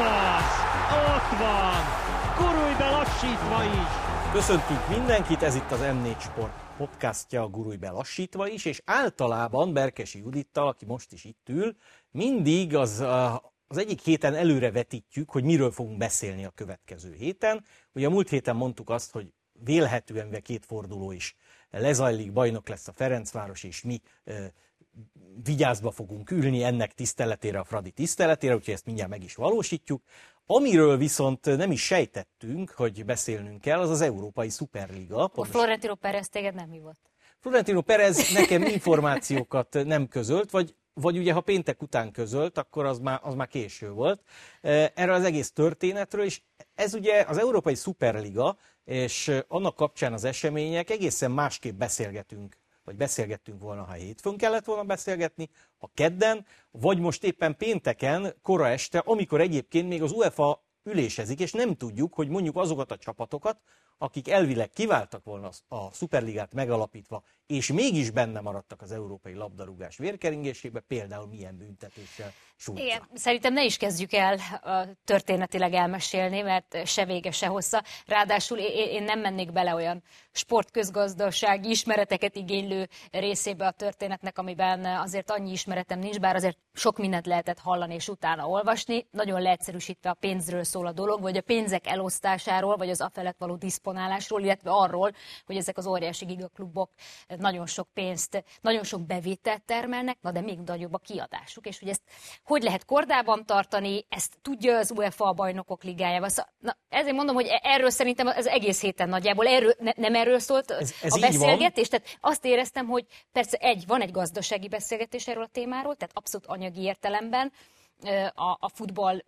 az! Ott van! Gurulj be lassítva is! Köszöntünk mindenkit, ez itt az M4 Sport podcastja, a Gurulj be lassítva is, és általában Berkesi Judittal, aki most is itt ül, mindig az, az egyik héten előre vetítjük, hogy miről fogunk beszélni a következő héten. Ugye a múlt héten mondtuk azt, hogy vélhetően, mivel két forduló is lezajlik, bajnok lesz a Ferencváros, és mi vigyázba fogunk ülni ennek tiszteletére, a Fradi tiszteletére, úgyhogy ezt mindjárt meg is valósítjuk. Amiről viszont nem is sejtettünk, hogy beszélnünk kell, az az Európai Szuperliga. A Florentino Perez téged nem hívott. Florentino Perez nekem információkat nem közölt, vagy, vagy ugye ha péntek után közölt, akkor az már, az már késő volt. Erről az egész történetről, és ez ugye az Európai Szuperliga, és annak kapcsán az események egészen másképp beszélgetünk vagy beszélgettünk volna, ha hétfőn kellett volna beszélgetni, ha kedden, vagy most éppen pénteken, kora este, amikor egyébként még az UEFA ülésezik, és nem tudjuk, hogy mondjuk azokat a csapatokat, akik elvileg kiváltak volna a Szuperligát megalapítva, és mégis benne maradtak az európai labdarúgás vérkeringésébe, például milyen büntetéssel sújtja. Igen, szerintem ne is kezdjük el történetileg elmesélni, mert se vége, se hossza. Ráadásul én nem mennék bele olyan sportközgazdasági ismereteket igénylő részébe a történetnek, amiben azért annyi ismeretem nincs, bár azért sok mindent lehetett hallani és utána olvasni. Nagyon leegyszerűsítve a pénzről szól a dolog, vagy a pénzek elosztásáról, vagy az afelett való diszponálásról, illetve arról, hogy ezek az óriási gigaklubok nagyon sok pénzt, nagyon sok bevételt termelnek, na de még nagyobb a kiadásuk, és hogy ezt hogy lehet kordában tartani, ezt tudja az UEFA a bajnokok ligájával. Szóval, na, ezért mondom, hogy erről szerintem az egész héten nagyjából erről, ne, nem erről szólt ez, ez a beszélgetés, tehát azt éreztem, hogy persze egy, van egy gazdasági beszélgetés erről a témáról, tehát abszolút anyagi értelemben, a, a futball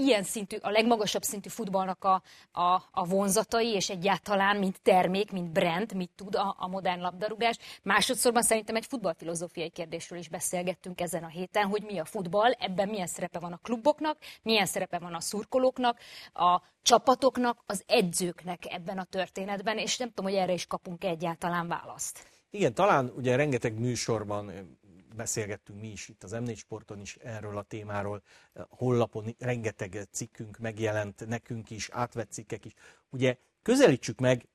ilyen szintű, a legmagasabb szintű futballnak a, a, a vonzatai, és egyáltalán, mint termék, mint brand, mit tud a, a modern labdarúgás. Másodszorban szerintem egy futballfilozófiai kérdésről is beszélgettünk ezen a héten, hogy mi a futball, ebben milyen szerepe van a kluboknak, milyen szerepe van a szurkolóknak, a csapatoknak, az edzőknek ebben a történetben, és nem tudom, hogy erre is kapunk egyáltalán választ. Igen, talán ugye rengeteg műsorban beszélgettünk mi is itt az M4 Sporton is erről a témáról, hollapon rengeteg cikkünk megjelent, nekünk is, átvett cikkek is. Ugye közelítsük meg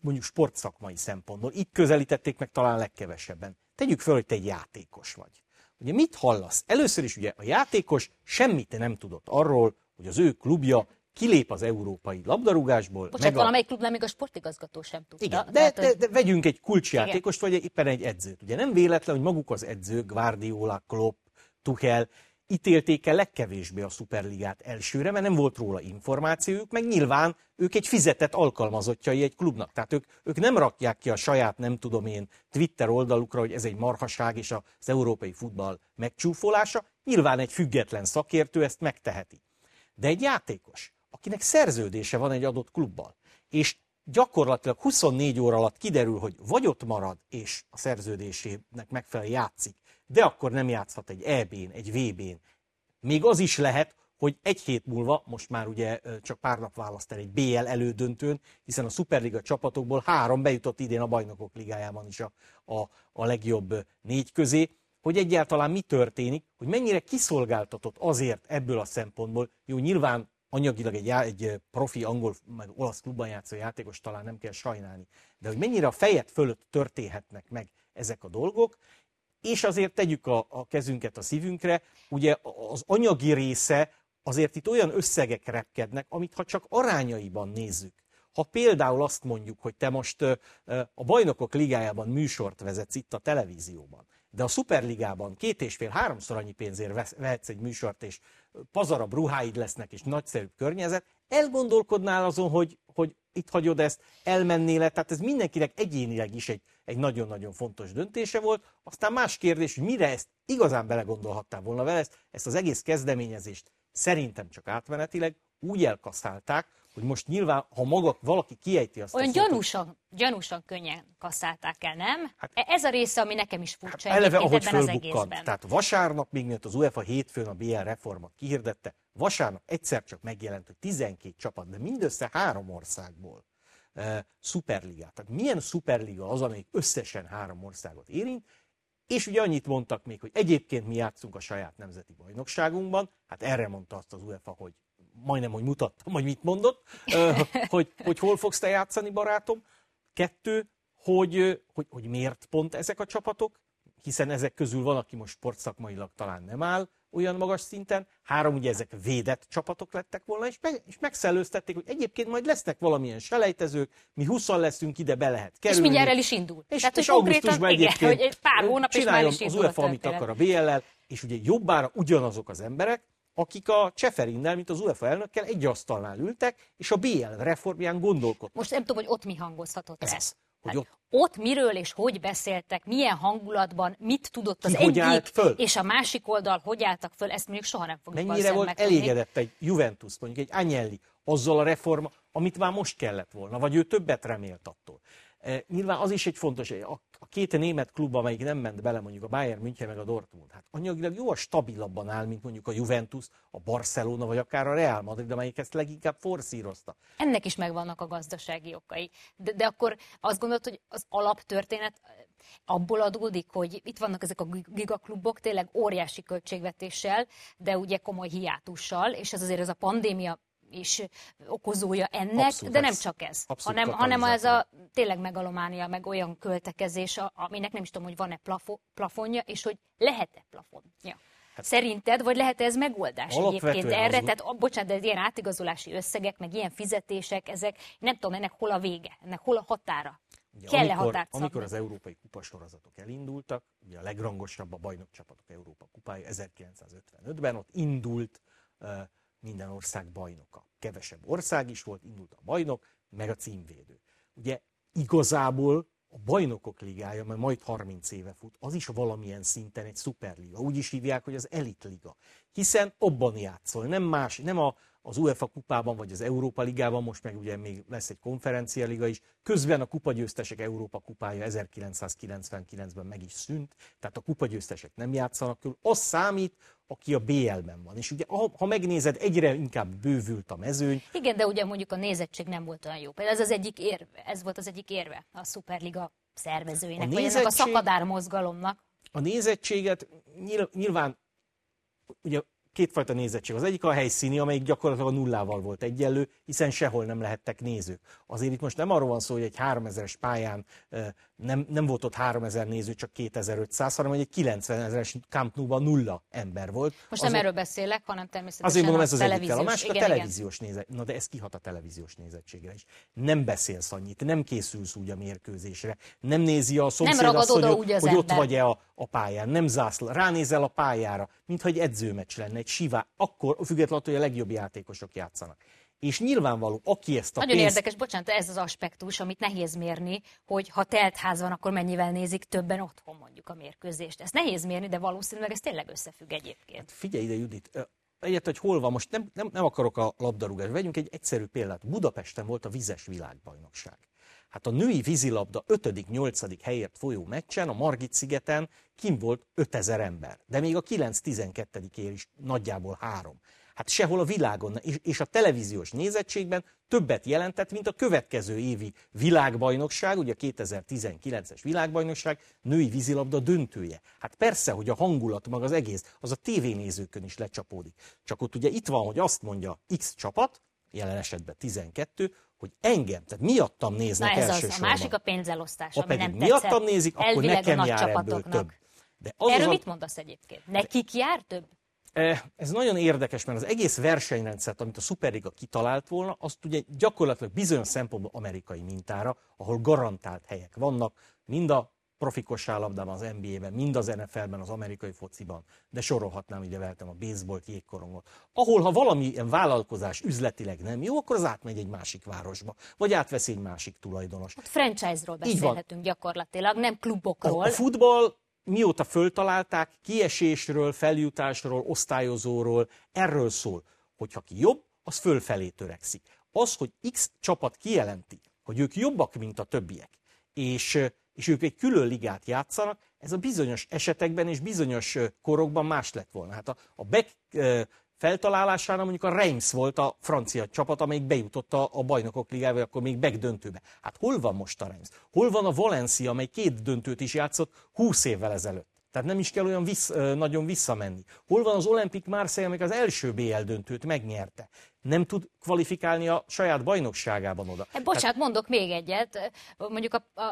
mondjuk sportszakmai szempontból, itt közelítették meg talán legkevesebben. Tegyük föl, hogy te egy játékos vagy. Ugye mit hallasz? Először is ugye a játékos semmit nem tudott arról, hogy az ő klubja kilép az európai labdarúgásból. Bocsánat, a... valamelyik klubnál még a sportigazgató sem tudta. Igen, de, de, de vegyünk egy kulcsjátékost, vagy éppen egy edzőt. Ugye nem véletlen, hogy maguk az edzők, Guardiola, Klopp, Tuchel, ítélték el legkevésbé a Superligát elsőre, mert nem volt róla információjuk, meg nyilván ők egy fizetett alkalmazottjai egy klubnak. Tehát ők, ők nem rakják ki a saját, nem tudom én, Twitter oldalukra, hogy ez egy marhaság és az európai futball megcsúfolása. Nyilván egy független szakértő ezt megteheti. De egy játékos, akinek szerződése van egy adott klubbal, és gyakorlatilag 24 óra alatt kiderül, hogy vagy ott marad, és a szerződésének megfelelően játszik, de akkor nem játszhat egy EB-n, egy VB-n. Még az is lehet, hogy egy hét múlva, most már ugye csak pár nap választ el egy BL elődöntőn, hiszen a Superliga csapatokból három bejutott idén a bajnokok ligájában is a, a, a legjobb négy közé, hogy egyáltalán mi történik, hogy mennyire kiszolgáltatott azért ebből a szempontból, jó, nyilván anyagilag egy, egy profi angol, meg olasz klubban játszó játékos talán nem kell sajnálni, de hogy mennyire a fejed fölött történhetnek meg ezek a dolgok, és azért tegyük a, a kezünket a szívünkre, ugye az anyagi része azért itt olyan összegek repkednek, amit ha csak arányaiban nézzük, ha például azt mondjuk, hogy te most a bajnokok ligájában műsort vezetsz itt a televízióban, de a Superligában két és fél, háromszor annyi pénzért vehetsz egy műsort, és pazarabb ruháid lesznek, és nagyszerűbb környezet, elgondolkodnál azon, hogy, hogy itt hagyod ezt, elmennél -e, tehát ez mindenkinek egyénileg is egy, egy nagyon-nagyon fontos döntése volt. Aztán más kérdés, hogy mire ezt igazán belegondolhattál volna vele, ezt, ezt az egész kezdeményezést szerintem csak átmenetileg úgy elkaszálták, hogy most nyilván, ha maga valaki kiejti azt Olyan a gyanúsan, gyanúsan könnyen kasszálták el, nem? Hát, e- Ez a része, ami nekem is furcsa hát eleve, ahogy fölbukkant. Tehát vasárnap, még mielőtt az UEFA hétfőn a BL reformot kihirdette, vasárnap egyszer csak megjelent, hogy 12 csapat, de mindössze három országból uh, szuperligát. Tehát milyen szuperliga az, amelyik összesen három országot érint, És ugye annyit mondtak még, hogy egyébként mi játszunk a saját nemzeti bajnokságunkban, hát erre mondta azt az UEFA, hogy majdnem, hogy mutattam, hogy mit mondott, hogy, hogy hol fogsz te játszani, barátom. Kettő, hogy, hogy, hogy miért pont ezek a csapatok, hiszen ezek közül van, aki most sportszakmailag talán nem áll olyan magas szinten. Három, ugye ezek védett csapatok lettek volna, és, meg, és megszellőztették, hogy egyébként majd lesznek valamilyen selejtezők, mi 20 leszünk, ide be lehet kerülni. És mindjárt el is indul. És, Tehát, és augusztusban igen, egyébként hogy egy pár hónap és már is az UEFA, amit akar a BL-lel, és ugye jobbára ugyanazok az emberek, akik a Cseferinnel, mint az UEFA elnökkel egy asztalnál ültek, és a BL reformján gondolkodtak. Most nem tudom, hogy ott mi hangozhatott ez. ez. Hogy ott... ott miről és hogy beszéltek, milyen hangulatban, mit tudott az Ki egyik, állt föl? és a másik oldal hogy álltak föl, ezt mondjuk soha nem fogjuk Mennyire volt megtudni. elégedett egy Juventus, mondjuk egy Agnelli, azzal a reforma, amit már most kellett volna, vagy ő többet remélt attól. E, nyilván az is egy fontos, a, a két német klub, amelyik nem ment bele, mondjuk a Bayern München meg a Dortmund, hát anyagilag jó a stabilabban áll, mint mondjuk a Juventus, a Barcelona vagy akár a Real Madrid, amelyik ezt leginkább forszírozta. Ennek is megvannak a gazdasági okai. De, de akkor azt gondolod, hogy az alaptörténet abból adódik, hogy itt vannak ezek a gigaklubok, tényleg óriási költségvetéssel, de ugye komoly hiátussal, és ez azért ez a pandémia is okozója ennek, Abszolút, de nem csak ez, hanem, hanem ez a tényleg megalománia, meg olyan költekezés, aminek nem is tudom, hogy van-e plafo, plafonja, és hogy lehet-e plafonja. Hát, Szerinted, vagy lehet ez megoldás egyébként erre? Az... Tehát, bocsánat, de ilyen átigazolási összegek, meg ilyen fizetések, ezek, nem tudom, ennek hol a vége, ennek hol a határa? Ugye, Kell-e amikor, határt amikor az európai kupasorozatok elindultak, ugye a legrangosabb a bajnokcsapatok Európa kupája 1955-ben, ott indult uh, minden ország bajnoka. Kevesebb ország is volt, indult a bajnok, meg a címvédő. Ugye igazából a bajnokok ligája, mert majd 30 éve fut, az is valamilyen szinten egy szuperliga. Úgy is hívják, hogy az elitliga. Hiszen abban játszol, nem más, nem a, az UEFA kupában vagy az Európa ligában, most meg ugye még lesz egy konferencia liga is. Közben a kupagyőztesek Európa kupája 1999-ben meg is szűnt, tehát a kupagyőztesek nem játszanak körül. Az számít, aki a BL-ben van. És ugye, ha, ha megnézed, egyre inkább bővült a mezőny. Igen, de ugye mondjuk a nézettség nem volt olyan jó. Például ez, az egyik érve, ez volt az egyik érve a Superliga szervezőinek, a vagy ennek a szakadár mozgalomnak. A nézettséget nyilván ugye kétfajta nézettség. Az egyik a helyszíni, amelyik gyakorlatilag a nullával volt egyenlő, hiszen sehol nem lehettek nézők. Azért itt most nem arról van szó, hogy egy 3000-es pályán nem, nem volt ott 3000 néző, csak 2500, hanem egy 90 ezeres Camp Nou-ban nulla ember volt. Most nem erről beszélek, hanem természetesen Azért mondom, ez az egyik A másik igen, a televíziós nézet. Na de ez kihat a televíziós nézettségre is. Nem beszélsz annyit, nem készülsz úgy a mérkőzésre, nem nézi a szomszéd hogy ember. ott vagy-e a, a pályán, nem zászl, ránézel a pályára, mintha egy edzőmeccs lenne, egy sivá, akkor függetlenül, hogy a legjobb játékosok játszanak. És nyilvánvaló, aki ezt a Nagyon pénzt... érdekes, bocsánat, ez az aspektus, amit nehéz mérni, hogy ha telt ház van, akkor mennyivel nézik többen otthon mondjuk a mérkőzést. Ez nehéz mérni, de valószínűleg ez tényleg összefügg egyébként. Hát figyelj ide, Judit, egyet, hogy hol van, most nem, nem, nem akarok a labdarúgás, vegyünk egy egyszerű példát. Budapesten volt a vizes világbajnokság. Hát a női vízilabda 5.-8. helyért folyó meccsen a Margit szigeten kim volt 5000 ember, de még a 9-12 ér is nagyjából három. Hát sehol a világon, és, a televíziós nézettségben többet jelentett, mint a következő évi világbajnokság, ugye a 2019-es világbajnokság női vízilabda döntője. Hát persze, hogy a hangulat, mag az egész, az a tévénézőkön is lecsapódik. Csak ott ugye itt van, hogy azt mondja X csapat, jelen esetben 12, hogy engem, tehát miattam néznek Na ez elsősorban. Az, a másik a pénzelosztás, ha pedig nem miattam nézik, akkor nekem jár ebből több. De az Erről az mit mondasz egyébként? Nekik jár több? Ez nagyon érdekes, mert az egész versenyrendszert, amit a Superliga kitalált volna, azt ugye gyakorlatilag bizonyos szempontból amerikai mintára, ahol garantált helyek vannak, mind a profi kosárlabdában, az NBA-ben, mind az NFL-ben, az amerikai fociban, de sorolhatnám, ide veltem a baseballt, jégkorongot. Ahol, ha valamilyen vállalkozás üzletileg nem jó, akkor az átmegy egy másik városba, vagy átveszi egy másik tulajdonos. Ott franchise-ról beszélhetünk gyakorlatilag, nem klubokról. A, a futball mióta föltalálták, kiesésről, feljutásról, osztályozóról, erről szól, hogyha ki jobb, az fölfelé törekszik. Az, hogy X csapat kijelenti, hogy ők jobbak, mint a többiek, és, és ők egy külön ligát játszanak, ez a bizonyos esetekben és bizonyos korokban más lett volna. Hát a, a Beck feltalálására mondjuk a Reims volt a francia csapat, amelyik bejutott a, a bajnokok ligába, akkor még megdöntőbe. Hát hol van most a Reims? Hol van a Valencia, amely két döntőt is játszott 20 évvel ezelőtt? Tehát nem is kell olyan vissz, nagyon visszamenni. Hol van az Olympic Marseille, amik az első BL döntőt megnyerte? Nem tud kvalifikálni a saját bajnokságában oda. Hát, bocsánat, Tehát... mondok még egyet. Mondjuk a, a,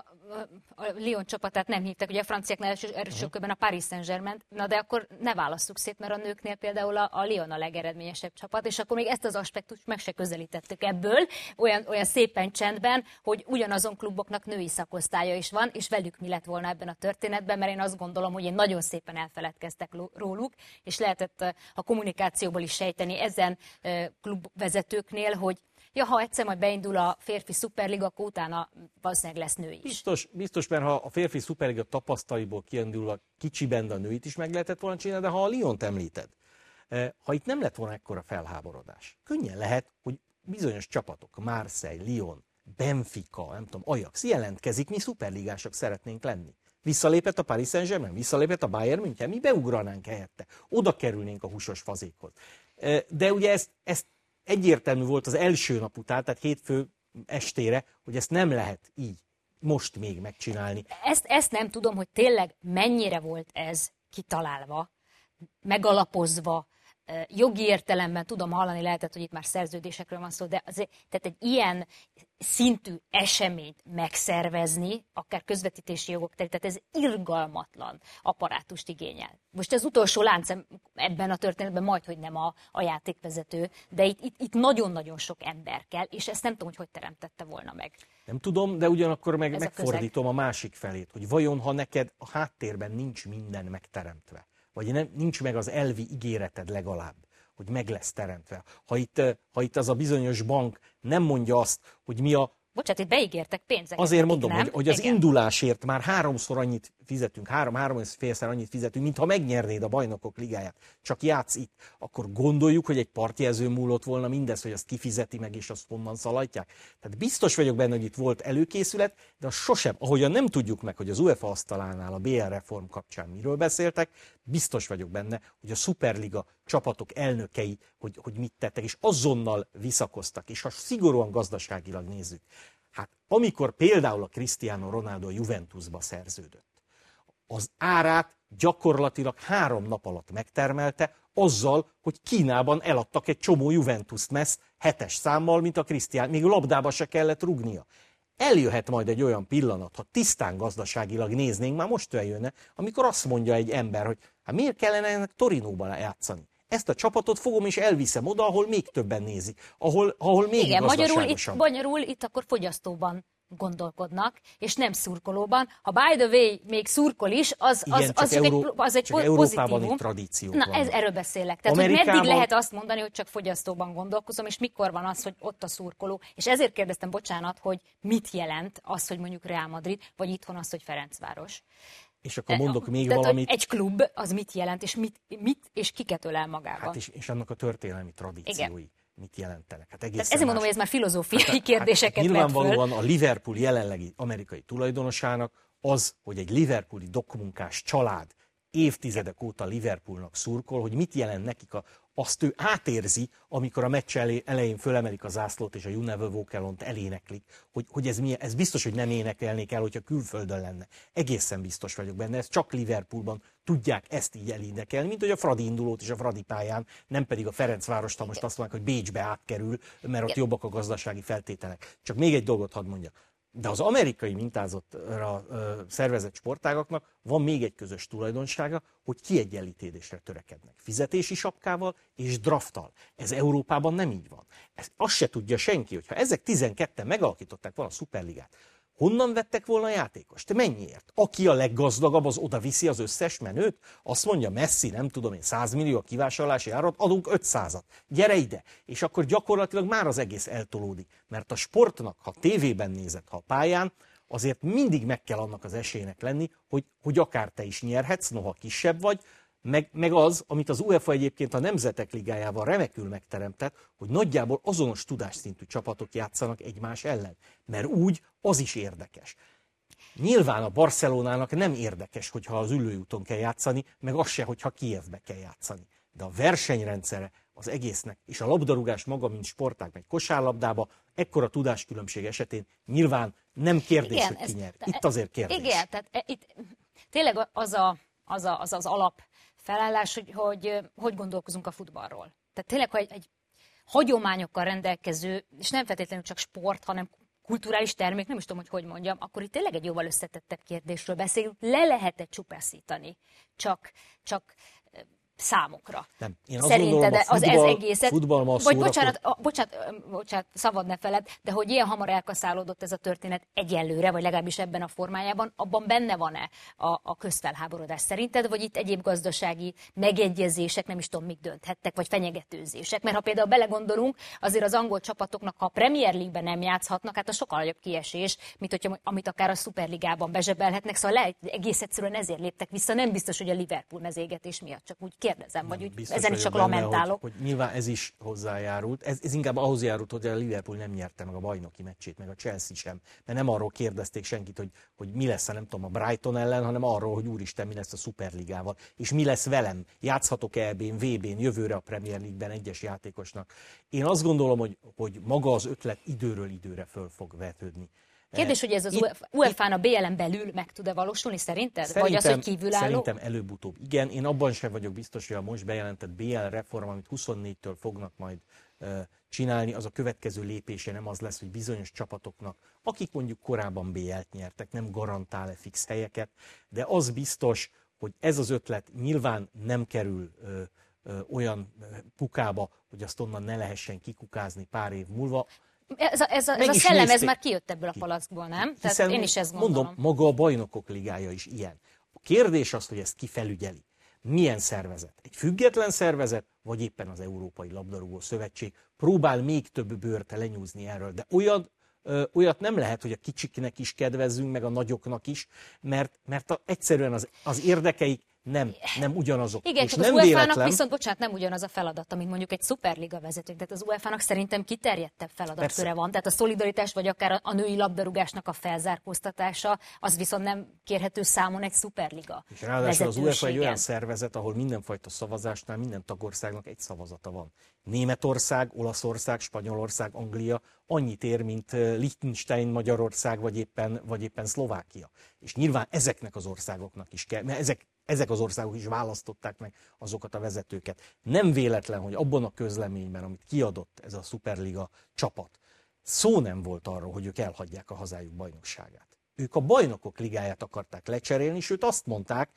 a Lyon csapatát nem hívták, ugye a franciáknál első, első uh-huh. a Paris Saint-Germain, na de akkor ne válasszuk szét, mert a nőknél például a, a Lyon a legeredményesebb csapat, és akkor még ezt az aspektust meg se közelítettük ebből, olyan, olyan szépen csendben, hogy ugyanazon kluboknak női szakosztálya is van, és velük mi lett volna ebben a történetben, mert én azt gondolom, hogy én nagyon szépen elfeledkeztek róluk, és lehetett a kommunikációból is sejteni ezen klub vezetőknél, hogy ja, ha egyszer majd beindul a férfi szuperliga, akkor utána valószínűleg lesz nő is. Biztos, biztos mert ha a férfi szuperliga tapasztaliból kiindul a kicsiben, a nőit is meg lehetett volna csinálni, de ha a Liont említed, eh, ha itt nem lett volna ekkora felháborodás, könnyen lehet, hogy bizonyos csapatok, Marseille, Lyon, Benfica, nem tudom, Ajax jelentkezik, mi szuperligások szeretnénk lenni. Visszalépett a Paris Saint-Germain, visszalépett a Bayern München, mi beugranánk helyette. Oda kerülnénk a húsos fazékhoz. Eh, de ugye ezt, ezt egyértelmű volt az első nap után, tehát hétfő estére, hogy ezt nem lehet így most még megcsinálni. Ezt, ezt nem tudom, hogy tényleg mennyire volt ez kitalálva, megalapozva, jogi értelemben tudom hallani lehetett, hogy itt már szerződésekről van szó, de azért, tehát egy ilyen szintű eseményt megszervezni, akár közvetítési jogok terén, tehát ez irgalmatlan apparátust igényel. Most az utolsó lánc ebben a történetben majd, hogy nem a, a játékvezető, de itt, itt, itt nagyon-nagyon sok ember kell, és ezt nem tudom, hogy hogy teremtette volna meg. Nem tudom, de ugyanakkor meg, megfordítom a, a másik felét, hogy vajon, ha neked a háttérben nincs minden megteremtve, vagy nem, nincs meg az elvi ígéreted legalább, hogy meg lesz teremtve. Ha itt, ha itt az a bizonyos bank nem mondja azt, hogy mi a Bocsát, itt beígértek pénzeket. Azért mondom, nem? hogy, hogy az Igen. indulásért már háromszor annyit fizetünk, három-három és félszer annyit fizetünk, mint ha megnyernéd a bajnokok ligáját. Csak játsz itt. Akkor gondoljuk, hogy egy partjelző múlott volna mindez, hogy azt kifizeti meg, és azt honnan szaladják. Tehát biztos vagyok benne, hogy itt volt előkészület, de az sosem, ahogyan nem tudjuk meg, hogy az UEFA asztalánál a BL reform kapcsán miről beszéltek, biztos vagyok benne, hogy a Superliga csapatok elnökei, hogy, hogy mit tettek, és azonnal visszakoztak. És ha szigorúan gazdaságilag nézzük, hát amikor például a Cristiano Ronaldo Juventusba szerződött, az árát gyakorlatilag három nap alatt megtermelte, azzal, hogy Kínában eladtak egy csomó Juventus messz hetes számmal, mint a Krisztián, még labdába se kellett rugnia. Eljöhet majd egy olyan pillanat, ha tisztán gazdaságilag néznénk, már most eljönne, amikor azt mondja egy ember, hogy hát miért kellene ennek Torinóban játszani? Ezt a csapatot fogom és elviszem oda, ahol még többen nézik, ahol, ahol még Igen, magyarul itt, magyarul itt akkor fogyasztóban gondolkodnak, és nem szurkolóban. Ha by the way még szurkol is, az, az, Igen, az, egy, az egy csak Európában egy tradíció. Na, ez, erről beszélek. Tehát, Amerikában... hogy meddig lehet azt mondani, hogy csak fogyasztóban gondolkozom, és mikor van az, hogy ott a szurkoló. És ezért kérdeztem, bocsánat, hogy mit jelent az, hogy mondjuk Real Madrid, vagy itthon az, hogy Ferencváros. És akkor mondok még Tehát, valamit. Egy klub az mit jelent, és mit, mit és kiket ölel magában. Hát és, és annak a történelmi tradíciói. Igen mit jelentenek. Hát egészen ezért mondom, hogy ez már filozófiai hát, kérdéseket hát Nyilvánvalóan a Liverpool jelenlegi amerikai tulajdonosának az, hogy egy Liverpooli dokmunkás család évtizedek óta Liverpoolnak szurkol, hogy mit jelent nekik a, azt ő átérzi, amikor a meccs elején fölemelik a zászlót, és a You Never Walk Alone-t eléneklik, hogy, hogy ez, milyen, ez biztos, hogy nem énekelnék el, hogyha külföldön lenne. Egészen biztos vagyok benne, ez csak Liverpoolban tudják ezt így elénekelni, mint hogy a Fradi indulót is a Fradi pályán, nem pedig a Ferencváros, most azt mondják, hogy Bécsbe átkerül, mert ott jobbak a gazdasági feltételek. Csak még egy dolgot hadd mondjak. De az amerikai mintázatra szervezett sportágaknak van még egy közös tulajdonsága, hogy kiegyenlítésre törekednek. Fizetési sapkával és drafttal. Ez Európában nem így van. Ezt azt se tudja senki, hogyha ezek 12-en megalakították volna a szuperligát, Honnan vettek volna játékost? Mennyiért? Aki a leggazdagabb, az oda viszi az összes menőt? Azt mondja Messi, nem tudom én, 100 millió a kivásárlási árat, adunk 500-at. Gyere ide! És akkor gyakorlatilag már az egész eltolódik. Mert a sportnak, ha tévében nézed, ha pályán, azért mindig meg kell annak az esélynek lenni, hogy, hogy akár te is nyerhetsz, noha kisebb vagy, meg, meg az, amit az UEFA egyébként a Nemzetek Ligájával remekül megteremtett, hogy nagyjából azonos tudásszintű csapatok játszanak egymás ellen. Mert úgy az is érdekes. Nyilván a Barcelonának nem érdekes, hogyha az ülőúton kell játszani, meg az se, hogyha Kievbe kell játszani. De a versenyrendszere az egésznek, és a labdarúgás maga, mint sportág, meg kosárlabdába, ekkora tudáskülönbség esetén nyilván nem kérdés, igen, hogy ki nyer. Itt azért kérdés. Igen, tehát e, itt tényleg az a az a, az, az alap felállás, hogy, hogy hogy gondolkozunk a futballról. Tehát tényleg, hogy egy, egy hagyományokkal rendelkező, és nem feltétlenül csak sport, hanem kulturális termék, nem is tudom, hogy hogy mondjam, akkor itt tényleg egy jóval összetettebb kérdésről beszélünk. Le lehet-e csupaszítani csak, csak számokra. Nem. Én azt Szerinted gondolom, a az ez egészet, futball ma vagy bocsánat, a, bocsánat, bocsánat, szabad ne feled, de hogy ilyen hamar elkaszálódott ez a történet egyelőre, vagy legalábbis ebben a formájában, abban benne van-e a, a közfelháborodás szerinted, vagy itt egyéb gazdasági megegyezések, nem is tudom, mik dönthettek, vagy fenyegetőzések? Mert ha például belegondolunk, azért az angol csapatoknak, ha a Premier League-ben nem játszhatnak, hát a sokkal nagyobb kiesés, mint hogyha, amit akár a Superligában bezsebelhetnek, szóval lehet, egész egyszerűen ezért léptek vissza, nem biztos, hogy a Liverpool mezégetés miatt, csak úgy kérdezem, vagy úgy ezen csak benne, lamentálok. Hogy, hogy nyilván ez is hozzájárult. Ez, ez inkább ahhoz járult, hogy a Liverpool nem nyerte meg a bajnoki meccsét, meg a Chelsea sem. Mert nem arról kérdezték senkit, hogy, hogy mi lesz, nem tudom, a Brighton ellen, hanem arról, hogy úristen, mi lesz a Superligával. És mi lesz velem? Játszhatok EB-n, VB-n, jövőre a Premier League-ben egyes játékosnak. Én azt gondolom, hogy, hogy maga az ötlet időről időre föl fog vetődni. Kérdés, hogy ez az Itt- UEFA-n a BLM belül meg tud-e valósulni szerinted? Vagy az, hogy kívülálló? Szerintem előbb-utóbb igen. Én abban sem vagyok biztos, hogy a most bejelentett BL reform, amit 24-től fognak majd csinálni, az a következő lépése nem az lesz, hogy bizonyos csapatoknak, akik mondjuk korábban BL-t nyertek, nem garantál-e fix helyeket, de az biztos, hogy ez az ötlet nyilván nem kerül ö, ö, olyan pukába, hogy azt onnan ne lehessen kikukázni pár év múlva. Ez a, ez a, ez a szellem, ez nézték. már kijött ebből a palackból, nem? Tehát Hiszen én is ezt gondolom. Mondom, maga a bajnokok ligája is ilyen. A kérdés az, hogy ezt kifelügyeli. Milyen szervezet? Egy független szervezet, vagy éppen az Európai Labdarúgó Szövetség próbál még több bőrt lenyúzni erről. De olyan, ö, olyat nem lehet, hogy a kicsiknek is kedvezzünk, meg a nagyoknak is, mert, mert a, egyszerűen az, az érdekeik nem, nem ugyanazok. Igen, és csak az nem UEFA-nak véletlen, viszont, bocsánat, nem ugyanaz a feladat, mint mondjuk egy szuperliga vezetők. Tehát az UEFA-nak szerintem kiterjedtebb feladatköre Persze. van. Tehát a szolidaritás, vagy akár a, női labdarúgásnak a felzárkóztatása, az viszont nem kérhető számon egy szuperliga És ráadásul az UEFA egy olyan szervezet, ahol mindenfajta szavazásnál minden tagországnak egy szavazata van. Németország, Olaszország, Spanyolország, Anglia annyit ér, mint Liechtenstein, Magyarország, vagy éppen, vagy éppen Szlovákia. És nyilván ezeknek az országoknak is kell, mert ezek, ezek az országok is választották meg azokat a vezetőket. Nem véletlen, hogy abban a közleményben, amit kiadott ez a Superliga csapat, szó nem volt arról, hogy ők elhagyják a hazájuk bajnokságát. Ők a bajnokok ligáját akarták lecserélni, sőt azt mondták,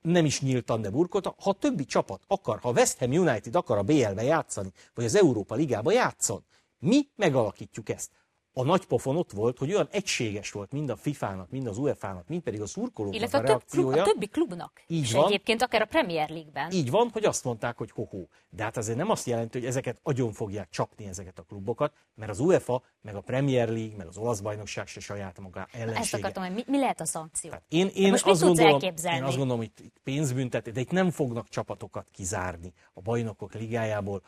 nem is nyíltan, de burkoltan, ha a többi csapat akar, ha West Ham United akar a BL-be játszani, vagy az Európa Ligába játszon, mi megalakítjuk ezt. A nagy pofon ott volt, hogy olyan egységes volt mind a FIFA-nak, mind az UEFA-nak, mind pedig a szurkolóknak Illetve a a, több klub, a többi klubnak. Így és van. egyébként akár a Premier League-ben. Így van, hogy azt mondták, hogy hoho. De hát azért nem azt jelenti, hogy ezeket agyon fogják csapni ezeket a klubokat, mert az UEFA, meg a Premier League, meg az olasz bajnokság se saját maga ellensége. Ezt akartam, hogy mi, mi lehet a szankció? Tehát én, én, azt gondolom, elképzelni? én azt gondolom, hogy itt pénzbüntet, de itt nem fognak csapatokat kizárni a bajnokok ligájából.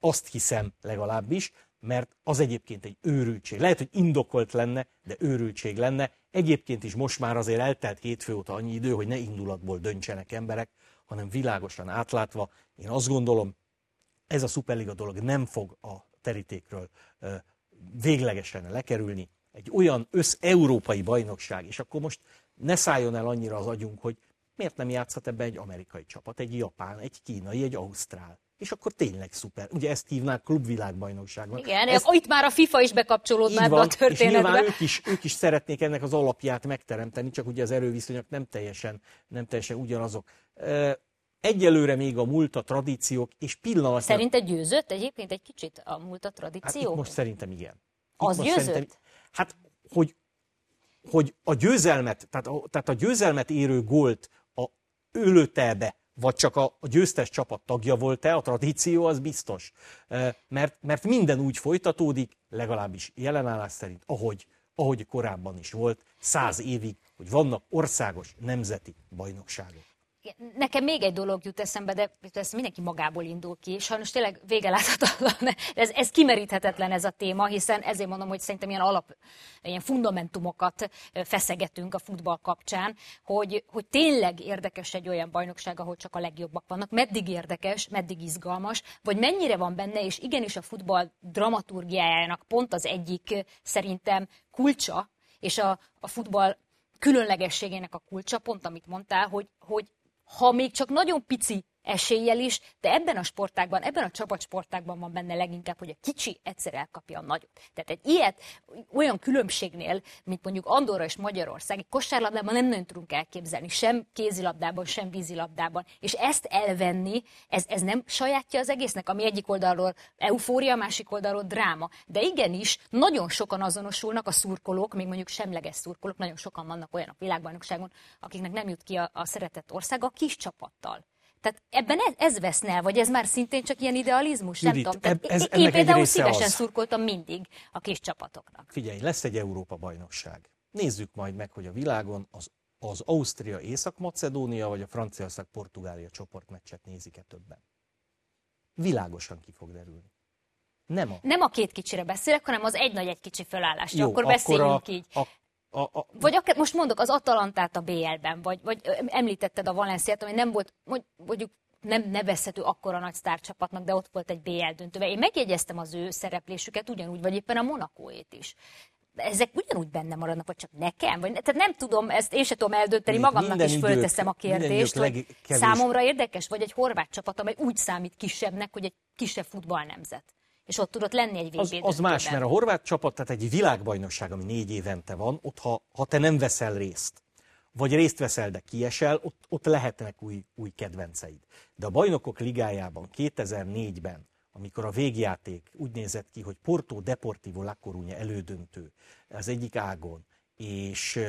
Azt hiszem legalábbis, mert az egyébként egy őrültség. Lehet, hogy indokolt lenne, de őrültség lenne. Egyébként is most már azért eltelt hétfő óta annyi idő, hogy ne indulatból döntsenek emberek, hanem világosan átlátva. Én azt gondolom, ez a Superliga dolog nem fog a terítékről véglegesen lekerülni. Egy olyan össz-európai bajnokság, és akkor most ne szálljon el annyira az agyunk, hogy miért nem játszhat ebbe egy amerikai csapat, egy japán, egy kínai, egy ausztrál. És akkor tényleg szuper. Ugye ezt hívnák klubvilágbajnokságnak. Igen, ezt, itt már a FIFA is bekapcsolódna így ebbe a van, és történetbe. nyilván ők is, ők is szeretnék ennek az alapját megteremteni, csak ugye az erőviszonyok nem teljesen, nem teljesen ugyanazok. Egyelőre még a múlt, a tradíciók, és pillanatnyilag... Szerinted győzött egyébként egy kicsit a múlt a Hát tradíció? itt most szerintem igen. Itt Az győzött? hát, hogy, hogy a győzelmet, tehát a, tehát a győzelmet érő gólt a ő lőtte be, vagy csak a, a győztes csapat tagja volt-e, a tradíció az biztos. Mert, mert minden úgy folytatódik, legalábbis jelenállás szerint, ahogy, ahogy korábban is volt, száz évig, hogy vannak országos nemzeti bajnokságok. Nekem még egy dolog jut eszembe, de ez mindenki magából indul ki. Sajnos tényleg vége láthatatlan. Ez, ez kimeríthetetlen ez a téma, hiszen ezért mondom, hogy szerintem ilyen alap, ilyen fundamentumokat feszegetünk a futball kapcsán, hogy, hogy tényleg érdekes egy olyan bajnokság, ahol csak a legjobbak vannak. Meddig érdekes, meddig izgalmas, vagy mennyire van benne, és igenis a futball dramaturgiájának pont az egyik szerintem kulcsa, és a, a futball különlegességének a kulcsa, pont amit mondtál, hogy, hogy ha még csak nagyon pici eséllyel is, de ebben a sportágban, ebben a csapatsportágban van benne leginkább, hogy a kicsi egyszer elkapja a nagyot. Tehát egy ilyet, olyan különbségnél, mint mondjuk Andorra és Magyarország, egy kosárlabdában nem nagyon tudunk elképzelni, sem kézilabdában, sem vízilabdában. És ezt elvenni, ez, ez nem sajátja az egésznek, ami egyik oldalról eufória, másik oldalról dráma. De igenis, nagyon sokan azonosulnak a szurkolók, még mondjuk semleges szurkolók, nagyon sokan vannak olyanok világbajnokságon, akiknek nem jut ki a, a szeretett ország a kis csapattal. Tehát ebben ez, ez veszne el, vagy ez már szintén csak ilyen idealizmus? Judit, nem tudom. eb- ez- én egy például szívesen az. szurkoltam mindig a kis csapatoknak. Figyelj, lesz egy Európa-bajnokság. Nézzük majd meg, hogy a világon az, az Ausztria, Észak-Macedónia vagy a Franciaország-Portugália csoportmeccset nézik-e többen. Világosan ki fog derülni. Nem a... Nem a két kicsire beszélek, hanem az egy nagy, egy kicsi fölállásra. akkor beszéljünk a, így. A, a, a, Vagy akár, most mondok, az Atalantát a BL-ben, vagy, vagy említetted a Valenciát, ami nem volt, mondj- mondjuk nem nevezhető akkora nagy sztárcsapatnak, de ott volt egy BL döntőbe. Én megjegyeztem az ő szereplésüket ugyanúgy, vagy éppen a Monakóét is. Ezek ugyanúgy benne maradnak, vagy csak nekem? Vagy, tehát nem tudom, ezt én sem tudom eldönteni, magamnak minden is idők- fölteszem a kérdést, hogy számomra érdekes, vagy egy horvát csapat, amely úgy számít kisebbnek, hogy egy kisebb futballnemzet. És ott tudott lenni egy VB az, az más, mert a horvát csapat, tehát egy világbajnokság, ami négy évente van, ott ha, ha te nem veszel részt, vagy részt veszel, de kiesel, ott, ott lehetnek új, új kedvenceid. De a bajnokok ligájában 2004-ben, amikor a végjáték úgy nézett ki, hogy Porto Deportivo La Coruña elődöntő az egyik ágon, és,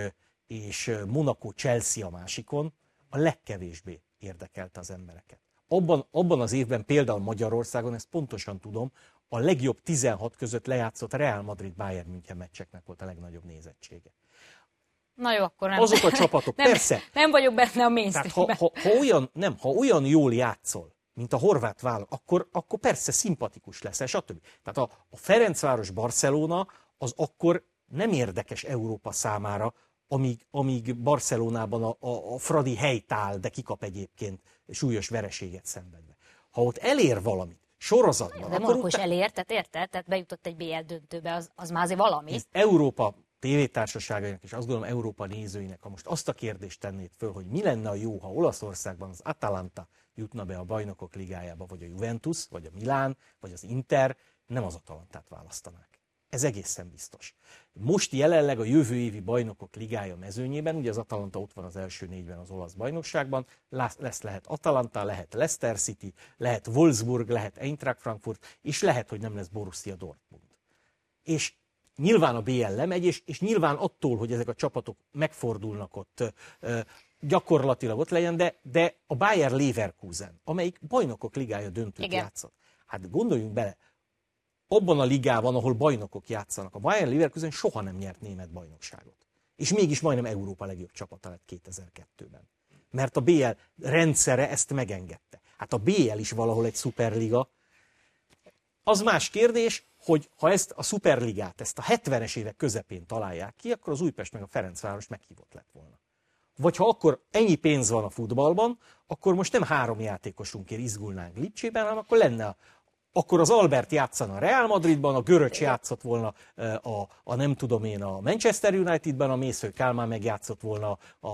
és Monaco Chelsea a másikon, a legkevésbé érdekelte az embereket. Abban, abban az évben például Magyarországon, ezt pontosan tudom, a legjobb 16 között lejátszott Real Madrid Bayern München meccseknek volt a legnagyobb nézettsége. Na jó, akkor nem. Azok a csapatok, nem, persze. Nem vagyok benne a Tehát mainstreamben. ha, ha, ha, olyan, nem, ha olyan jól játszol, mint a horvát vállal, akkor, akkor persze szimpatikus leszel, stb. Tehát a, a Ferencváros Barcelona az akkor nem érdekes Európa számára, amíg, amíg Barcelonában a, a, a Fradi helytáll, de kikap egyébként súlyos vereséget szenvedve. Ha ott elér valamit, sorozatban, De akkor is utána, elért, tehát érted? Tehát bejutott egy BL döntőbe, az, az már azért valami. ez Európa tévétársaságainak és azt gondolom Európa nézőinek, ha most azt a kérdést tennéd föl, hogy mi lenne a jó, ha Olaszországban az Atalanta jutna be a bajnokok ligájába, vagy a Juventus, vagy a Milán, vagy az Inter, nem az Atalantát választanák. Ez egészen biztos. Most jelenleg a jövő évi bajnokok ligája mezőnyében, ugye az Atalanta ott van az első négyben az olasz bajnokságban, lesz, lehet Atalanta, lehet Leicester City, lehet Wolfsburg, lehet Eintracht Frankfurt, és lehet, hogy nem lesz Borussia Dortmund. És nyilván a BL lemegy, és, és nyilván attól, hogy ezek a csapatok megfordulnak ott, gyakorlatilag ott legyen, de, de a Bayer Leverkusen, amelyik bajnokok ligája döntőt Igen. játszott. Hát gondoljunk bele, abban a ligában, ahol bajnokok játszanak, a Bayern Leverkusen soha nem nyert német bajnokságot. És mégis majdnem Európa legjobb csapata lett 2002-ben. Mert a BL rendszere ezt megengedte. Hát a BL is valahol egy szuperliga, az más kérdés, hogy ha ezt a szuperligát, ezt a 70-es évek közepén találják ki, akkor az Újpest meg a Ferencváros meghívott lett volna. Vagy ha akkor ennyi pénz van a futballban, akkor most nem három játékosunkért izgulnánk Lipcsében, hanem akkor lenne akkor az Albert játszana a Real Madridban, a Göröcs játszott volna a, a nem tudom én a Manchester Unitedben, a Mésző Kálmán megjátszott volna a,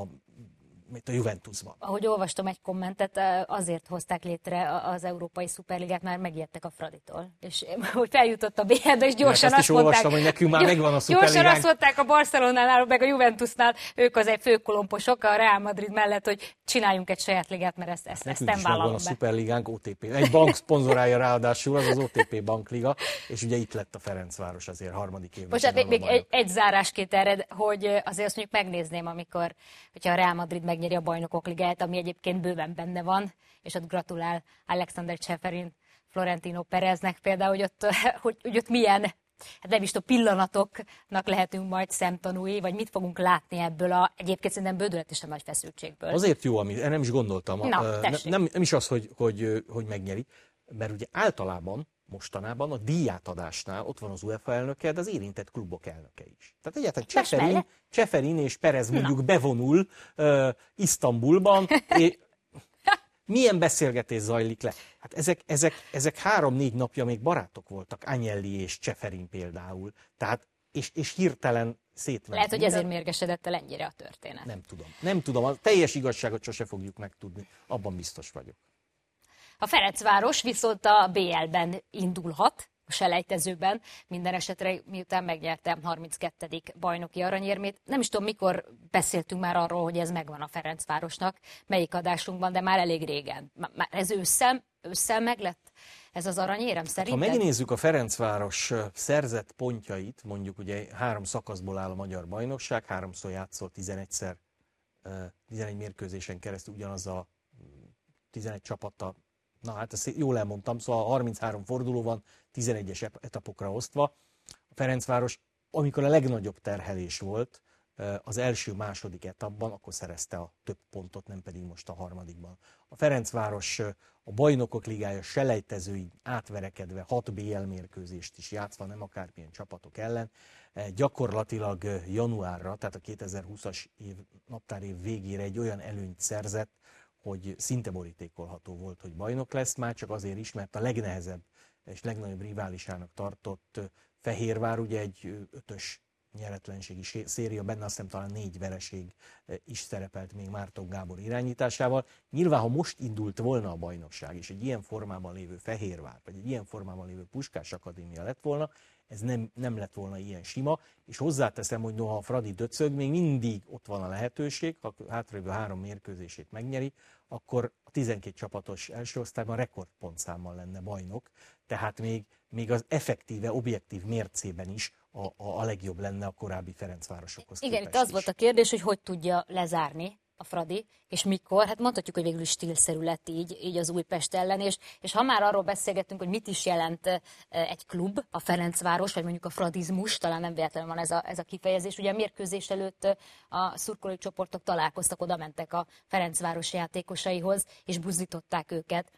mit a Juventusban. Ahogy olvastam egy kommentet, azért hozták létre a- az Európai Szuperligát, mert megijedtek a Fraditól. És hogy feljutott a BL-be, és gyorsan is azt mondták... olvastam, hogy nekünk már Gyors- megvan a Gyorsan Szuperligánk. azt mondták a Barcelonánál, meg a Juventusnál, ők az egy főkolomposok a Real Madrid mellett, hogy csináljunk egy saját ligát, mert ezt, ezt, ezt nem vállalom a be. Szuperligánk OTP. Egy bank szponzorálja ráadásul, az az OTP bankliga, és ugye itt lett a Ferencváros azért harmadik évben. Most hát még, még egy, egy zárásként erre, hogy azért azt mondjuk megnézném, amikor, hogyha a Real Madrid megnyeri a bajnokok ligáját, ami egyébként bőven benne van, és ott gratulál Alexander Cseferin, Florentino Pereznek például, hogy ott, hogy, hogy ott milyen hát nem is tudom, pillanatoknak lehetünk majd szemtanúi, vagy mit fogunk látni ebből a egyébként szerintem bődületesen nagy feszültségből. Azért jó, erre nem is gondoltam. Na, tessék. nem, nem is az, hogy, hogy, hogy megnyeri, mert ugye általában mostanában a díjátadásnál ott van az UEFA elnöke, de az érintett klubok elnöke is. Tehát egyáltalán Cseferin. Cseferin és Perez mondjuk bevonul uh, Isztambulban, és milyen beszélgetés zajlik le? Hát ezek, ezek, ezek három-négy napja még barátok voltak, Agnelli és Cseferin például. Tehát és, és hirtelen szétment. Lehet, hogy ezért mérgesedett el ennyire a történet. Nem tudom. Nem tudom. A teljes igazságot sose fogjuk megtudni. Abban biztos vagyok. A Ferencváros viszont a BL-ben indulhat, a selejtezőben, minden esetre miután megnyerte 32. bajnoki aranyérmét. Nem is tudom, mikor beszéltünk már arról, hogy ez megvan a Ferencvárosnak, melyik adásunkban, de már elég régen. Már ez ősszel, ősszel meg lett ez az aranyérem szerinted? Ha megnézzük a Ferencváros szerzett pontjait, mondjuk ugye három szakaszból áll a magyar bajnokság, háromszor játszott 11-szer, 11 mérkőzésen keresztül ugyanaz a 11 csapattal Na hát ezt jól elmondtam, szóval 33 forduló van, 11-es etapokra osztva. A Ferencváros, amikor a legnagyobb terhelés volt, az első-második etapban, akkor szerezte a több pontot, nem pedig most a harmadikban. A Ferencváros a bajnokok ligája selejtezői átverekedve 6 BL mérkőzést is játszva, nem akármilyen csapatok ellen, gyakorlatilag januárra, tehát a 2020-as év, naptárév végére egy olyan előnyt szerzett, hogy szinte borítékolható volt, hogy bajnok lesz, már csak azért is, mert a legnehezebb és legnagyobb riválisának tartott Fehérvár ugye egy ötös nyeretlenségi széria, benne azt hiszem talán négy vereség is szerepelt még Márton Gábor irányításával. Nyilván, ha most indult volna a bajnokság, és egy ilyen formában lévő Fehérvár, vagy egy ilyen formában lévő Puskás Akadémia lett volna, ez nem, nem lett volna ilyen sima, és hozzáteszem, hogy noha a Fradi döcög, még mindig ott van a lehetőség, ha hátralévő három mérkőzését megnyeri, akkor a 12 csapatos első osztályban rekordpontszámmal lenne bajnok, tehát még, még az effektíve, objektív mércében is a, a, a legjobb lenne a korábbi Ferencvárosokhoz Igen, itt az is. volt a kérdés, hogy hogy tudja lezárni a Fradi, és mikor, hát mondhatjuk, hogy végül is stílszerű lett így, így az Újpest ellen, és, és ha már arról beszélgettünk, hogy mit is jelent egy klub, a Ferencváros, vagy mondjuk a fradizmus, talán nem véletlenül van ez a, ez a kifejezés, ugye a mérkőzés előtt a szurkolói csoportok találkoztak, oda mentek a Ferencváros játékosaihoz, és buzdították őket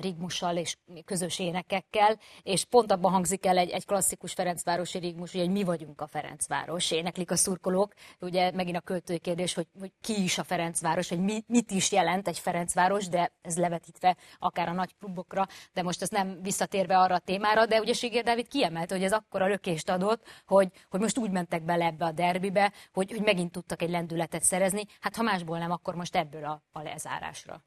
rigmussal és közös énekekkel, és pont abban hangzik el egy, egy klasszikus Ferencvárosi rigmus, hogy mi vagyunk a Ferencváros, éneklik a szurkolók, ugye megint a költői kérdés, hogy, hogy ki is a Ferencváros, hogy mi, mit is jelent egy Ferencváros, de ez levetítve akár a nagy klubokra, de most ez nem visszatérve arra a témára, de ugye Sigér Dávid kiemelte, hogy ez akkora lökést adott, hogy, hogy most úgy mentek bele ebbe a derbibe, hogy, hogy megint tudtak egy lendületet szerezni, hát ha másból nem, akkor most ebből a, a lezárásra.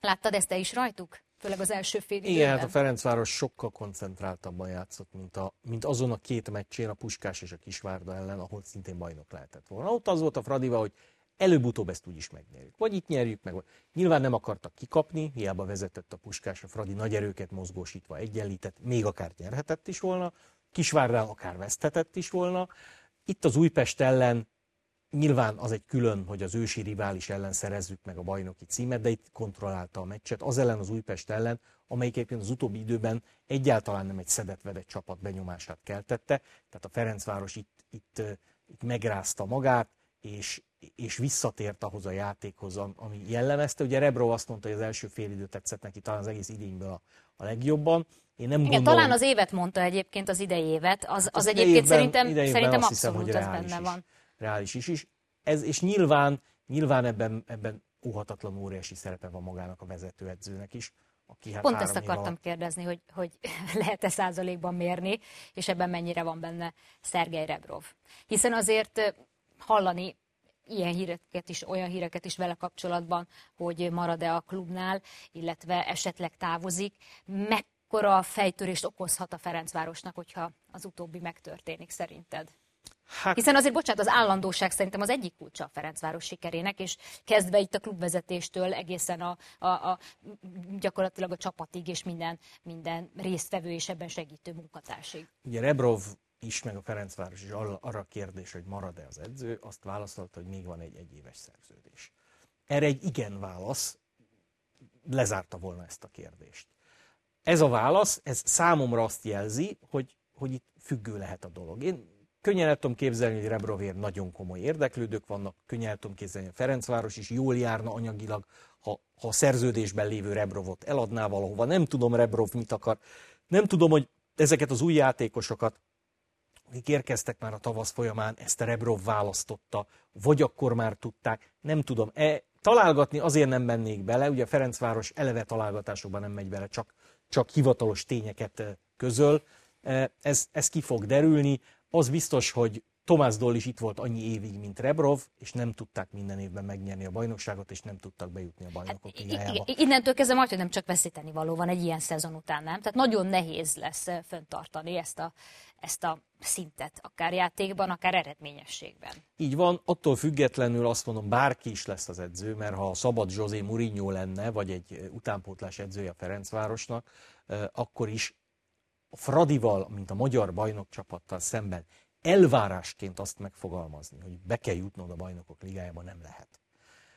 Láttad ezt te is rajtuk? Főleg az első fél időben. Igen, hát a Ferencváros sokkal koncentráltabban játszott, mint, a, mint azon a két meccsén, a Puskás és a Kisvárda ellen, ahol szintén bajnok lehetett volna. Ott az volt a Fradiva, hogy előbb-utóbb ezt úgyis megnyerjük. Vagy itt nyerjük meg. Nyilván nem akartak kikapni, hiába vezetett a Puskás, a Fradi nagy erőket mozgósítva egyenlített, még akár nyerhetett is volna, Kisvárdán akár veszthetett is volna. Itt az Újpest ellen Nyilván az egy külön, hogy az ősi rivális ellen szerezzük meg a bajnoki címet, de itt kontrollálta a meccset. Az ellen az Újpest ellen, amelyik egyébként az utóbbi időben egyáltalán nem egy szedetvedett csapat benyomását keltette. Tehát a Ferencváros itt, itt, itt megrázta magát, és, és visszatért ahhoz a játékhoz, ami jellemezte. Ugye Rebro azt mondta, hogy az első fél idő tetszett neki talán az egész idényből a, a legjobban. Én nem Igen, gondolom... talán az évet mondta egyébként, az idei évet. Az, hát az, az egyébként szerintem, szerintem abszolút hiszem, hogy az benne is. van reális is is. Ez, és nyilván, nyilván ebben, ebben óhatatlan óriási szerepe van magának a vezetőedzőnek is. Aki hát Pont ezt akartam a... kérdezni, hogy, hogy lehet-e százalékban mérni, és ebben mennyire van benne Szergej Rebrov. Hiszen azért hallani ilyen híreket is, olyan híreket is vele kapcsolatban, hogy marad-e a klubnál, illetve esetleg távozik. Mekkora fejtörést okozhat a Ferencvárosnak, hogyha az utóbbi megtörténik szerinted? Hát... Hiszen azért, bocsánat, az állandóság szerintem az egyik kulcsa a Ferencváros sikerének, és kezdve itt a klubvezetéstől egészen a, a, a gyakorlatilag a csapatig és minden, minden résztvevő és ebben segítő munkatársig. Ugye Rebrov is, meg a Ferencváros is arra a kérdés, hogy marad-e az edző, azt válaszolta, hogy még van egy egyéves szerződés. Erre egy igen válasz lezárta volna ezt a kérdést. Ez a válasz, ez számomra azt jelzi, hogy, hogy itt függő lehet a dolog. Én Könnyen el tudom képzelni, hogy Rebrovér nagyon komoly érdeklődők vannak, könnyen el tudom képzelni, hogy Ferencváros is jól járna anyagilag, ha, ha a szerződésben lévő Rebrovot eladná valahova. Nem tudom Rebrov mit akar. Nem tudom, hogy ezeket az új játékosokat, akik érkeztek már a tavasz folyamán, ezt a Rebrov választotta, vagy akkor már tudták, nem tudom. E, találgatni azért nem mennék bele, ugye Ferencváros eleve találgatásokban nem megy bele, csak, csak hivatalos tényeket közöl. Ez, ez ki fog derülni Az biztos, hogy Tomás Doll is itt volt annyi évig, mint Rebrov, és nem tudták minden évben megnyerni a bajnokságot, és nem tudtak bejutni a bajnokok hát, ligájába. Innentől kezdve majd, hogy nem csak veszíteni való van egy ilyen szezon után, nem? Tehát nagyon nehéz lesz föntartani ezt a, ezt a szintet, akár játékban, akár eredményességben. Így van, attól függetlenül azt mondom, bárki is lesz az edző, mert ha szabad José Mourinho lenne, vagy egy utánpótlás edzője a Ferencvárosnak, akkor is a Fradival, mint a magyar bajnokcsapattal szemben elvárásként azt megfogalmazni, hogy be kell jutnod a bajnokok ligájába, nem lehet.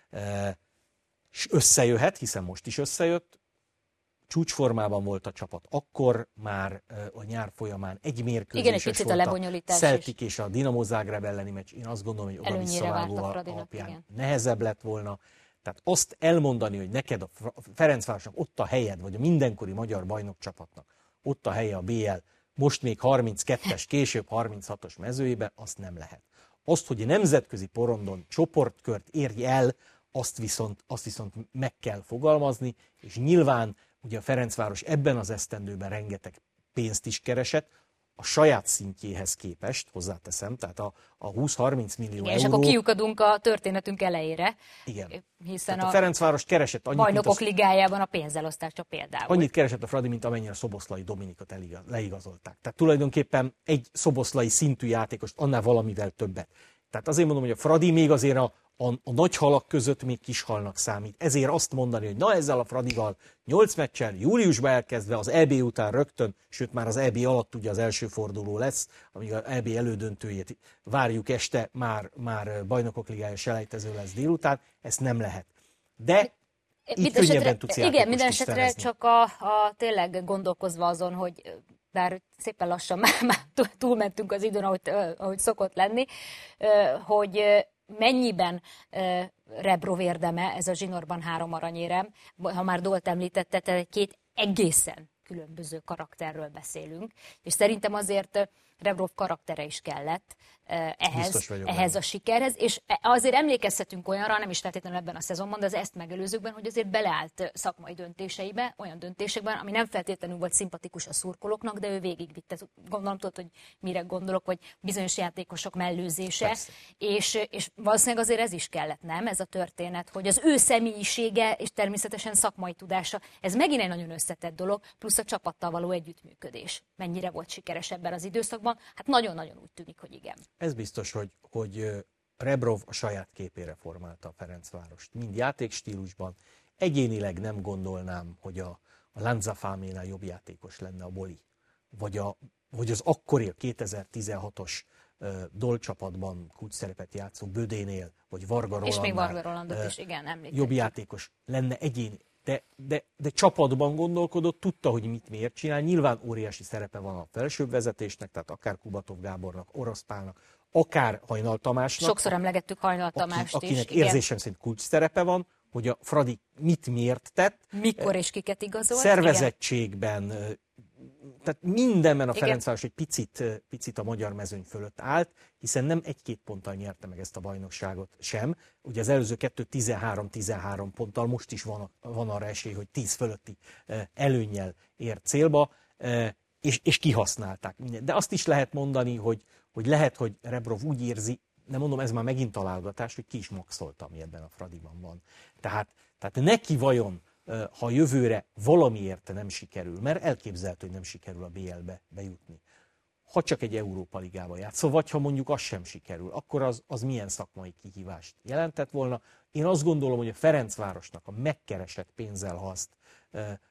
E, és összejöhet, hiszen most is összejött, csúcsformában volt a csapat, akkor már a nyár folyamán egy mérkőzés Igen, egy picit a lebonyolítás Celtic és a Dinamo Zágráb elleni meccs, én azt gondolom, hogy oda visszavágó alapján igen. nehezebb lett volna. Tehát azt elmondani, hogy neked a Ferencvárosnak ott a helyed, vagy a mindenkori magyar bajnokcsapatnak ott a helye a BL most még 32-es, később 36-os mezőjében, azt nem lehet. Azt, hogy a nemzetközi porondon csoportkört érj el, azt viszont, azt viszont meg kell fogalmazni, és nyilván ugye a Ferencváros ebben az esztendőben rengeteg pénzt is keresett, a saját szintjéhez képest, hozzáteszem, tehát a, a 20-30 millió Igen, euró... És akkor kiukadunk a történetünk elejére. Igen. Hiszen hát a, a Ferencváros keresett annyit, Bajnokok a, ligájában a pénzelosztás csak például. Annyit keresett a Fradi, mint amennyire a Szoboszlai Dominikot leigazolták. Tehát tulajdonképpen egy Szoboszlai szintű játékost, annál valamivel többet. Tehát azért mondom, hogy a Fradi még azért a, a, a nagy halak között még kis halnak számít. Ezért azt mondani, hogy na ezzel a Fradigal 8 meccsen, júliusban elkezdve az EB után rögtön, sőt már az EB alatt ugye az első forduló lesz, amíg az EB elődöntőjét várjuk este, már, már bajnokok ligája selejtező lesz délután, ezt nem lehet. De így könnyebben tudsz Igen, minden esetre csak a, a, tényleg gondolkozva azon, hogy bár szépen lassan már, már túlmentünk az időn, ahogy, ahogy szokott lenni, hogy mennyiben uh, Rebrov érdeme ez a zsinórban három aranyérem, ha már Dolt említette, tehát két egészen különböző karakterről beszélünk, és szerintem azért Rebrov karaktere is kellett ehhez, ehhez a sikerhez, és e, azért emlékezhetünk olyanra, nem is feltétlenül ebben a szezonban, de az ezt megelőzőkben, hogy azért beleállt szakmai döntéseibe, olyan döntésekben, ami nem feltétlenül volt szimpatikus a szurkolóknak, de ő végigvitte. Gondolom tudod, hogy mire gondolok, vagy bizonyos játékosok mellőzése, és, és valószínűleg azért ez is kellett, nem? Ez a történet, hogy az ő személyisége és természetesen szakmai tudása, ez megint egy nagyon összetett dolog, plusz a csapattal való együttműködés. Mennyire volt sikeres ebben az időszakban? Hát nagyon-nagyon úgy tűnik, hogy igen. Ez biztos, hogy, hogy Rebrov a saját képére formálta a Ferencvárost. Mind játékstílusban. Egyénileg nem gondolnám, hogy a, a Lanza Fáménál jobb játékos lenne a Boli. Vagy, a, vagy az akkori, a 2016-os uh, Dol csapatban kulcs szerepet játszó Bödénél, vagy Varga Rolandnál. És még Varga Rolandot is, igen, említett. Jobb játékos lenne egyéni, de, de, de csapatban gondolkodott, tudta, hogy mit miért csinál. Nyilván óriási szerepe van a felsőbb vezetésnek, tehát akár Kubatov Gábornak, Orosz Pálnak, akár Hajnal Tamásnak. Sokszor emlegettük Hajnal Tamást aki, is. Akinek igen. érzésem szerint kulcs szerepe van, hogy a Fradi mit miért tett. Mikor és kiket igazolt. Szervezettségben, igen tehát mindenben a Ferencváros egy picit, picit a magyar mezőny fölött állt, hiszen nem egy-két ponttal nyerte meg ezt a bajnokságot sem. Ugye az előző kettő 13-13 ponttal, most is van, van arra esély, hogy 10 fölötti előnyel ér célba, és, és kihasználták. De azt is lehet mondani, hogy, hogy lehet, hogy Rebrov úgy érzi, nem mondom, ez már megint találgatás, hogy ki is maxolta, ami ebben a Fradiban van. Tehát, tehát neki vajon ha jövőre valamiért nem sikerül, mert elképzelhető, hogy nem sikerül a BL-be bejutni. Ha csak egy Európa Ligába játszol, vagy ha mondjuk az sem sikerül, akkor az, az milyen szakmai kihívást jelentett volna. Én azt gondolom, hogy a Ferencvárosnak a megkeresett pénzzel, ha azt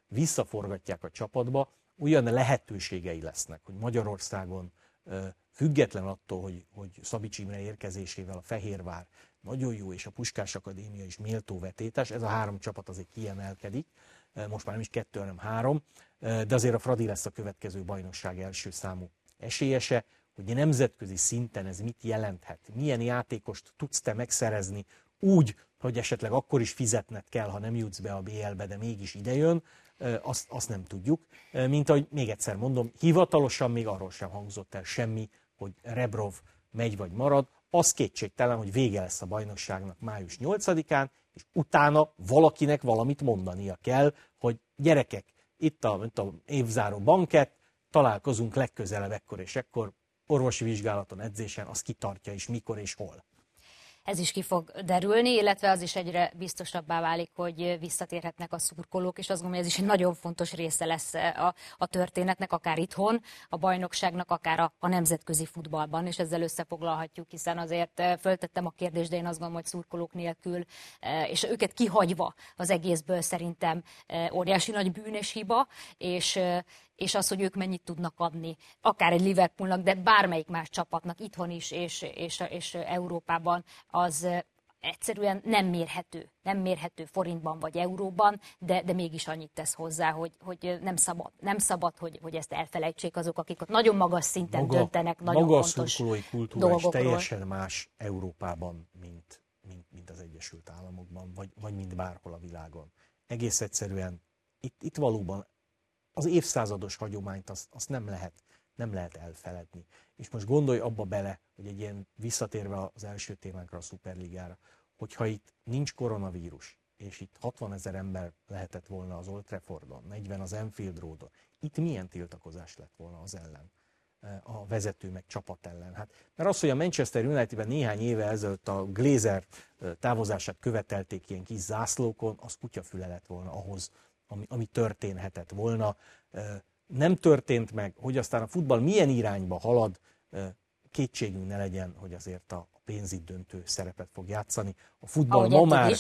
visszaforgatják a csapatba, olyan lehetőségei lesznek, hogy Magyarországon független attól, hogy, hogy Szabics Imre érkezésével a Fehérvár nagyon jó, és a Puskás Akadémia is méltó vetétes. Ez a három csapat azért kiemelkedik, most már nem is kettő, hanem három, de azért a Fradi lesz a következő bajnokság első számú esélyese, hogy nemzetközi szinten ez mit jelenthet, milyen játékost tudsz te megszerezni úgy, hogy esetleg akkor is fizetned kell, ha nem jutsz be a BL-be, de mégis idejön, azt, azt nem tudjuk. Mint ahogy még egyszer mondom, hivatalosan még arról sem hangzott el semmi, hogy Rebrov megy vagy marad, az kétségtelen, hogy vége lesz a bajnokságnak május 8-án, és utána valakinek valamit mondania kell, hogy gyerekek, itt a, itt a évzáró banket, találkozunk legközelebb ekkor és ekkor, orvosi vizsgálaton, edzésen, az kitartja és mikor és hol ez is ki fog derülni, illetve az is egyre biztosabbá válik, hogy visszatérhetnek a szurkolók, és azt gondolom, hogy ez is egy nagyon fontos része lesz a, a történetnek, akár itthon, a bajnokságnak, akár a, a nemzetközi futballban, és ezzel összefoglalhatjuk, hiszen azért eh, föltettem a kérdést, de én azt gondolom, hogy szurkolók nélkül, eh, és őket kihagyva az egészből szerintem eh, óriási nagy bűn és hiba, és, és az, hogy ők mennyit tudnak adni, akár egy Liverpoolnak, de bármelyik más csapatnak itthon is, és, és, és Európában, az egyszerűen nem mérhető, nem mérhető forintban vagy euróban, de, de mégis annyit tesz hozzá, hogy, hogy nem szabad, nem szabad hogy, hogy ezt elfelejtsék azok, akik ott nagyon magas szinten maga, döntenek, nagyon maga fontos a kultúra dolgokról. teljesen más Európában, mint, mint, mint az Egyesült Államokban, vagy, vagy mint bárhol a világon. Egész egyszerűen itt, itt valóban az évszázados hagyományt azt, azt nem, lehet, nem lehet elfeledni. És most gondolj abba bele, hogy egy ilyen visszatérve az első témánkra, a Superligára, hogyha itt nincs koronavírus, és itt 60 ezer ember lehetett volna az Old Traffordon, 40 az Enfield Roadon, itt milyen tiltakozás lett volna az ellen? a vezető meg csapat ellen. Hát, mert az, hogy a Manchester Unitedben néhány éve ezelőtt a Glazer távozását követelték ilyen kis zászlókon, az kutyafüle lett volna ahhoz, ami, ami történhetett volna. Nem történt meg, hogy aztán a futball milyen irányba halad, kétségünk ne legyen, hogy azért a pénzit döntő szerepet fog játszani. A futball ma már,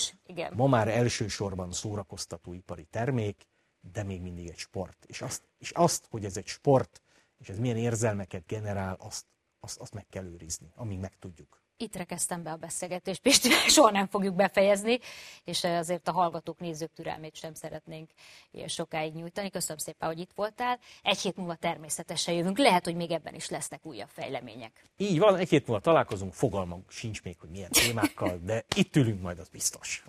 ma már elsősorban szórakoztatóipari termék, de még mindig egy sport. És azt, és azt, hogy ez egy sport, és ez milyen érzelmeket generál, azt, azt, azt meg kell őrizni, amíg meg tudjuk itt rekeztem be a beszélgetést, Pistivel soha nem fogjuk befejezni, és azért a hallgatók, nézők türelmét sem szeretnénk ilyen sokáig nyújtani. Köszönöm szépen, hogy itt voltál. Egy hét múlva természetesen jövünk. Lehet, hogy még ebben is lesznek újabb fejlemények. Így van, egy hét múlva találkozunk, fogalmam sincs még, hogy milyen témákkal, de itt ülünk majd, az biztos.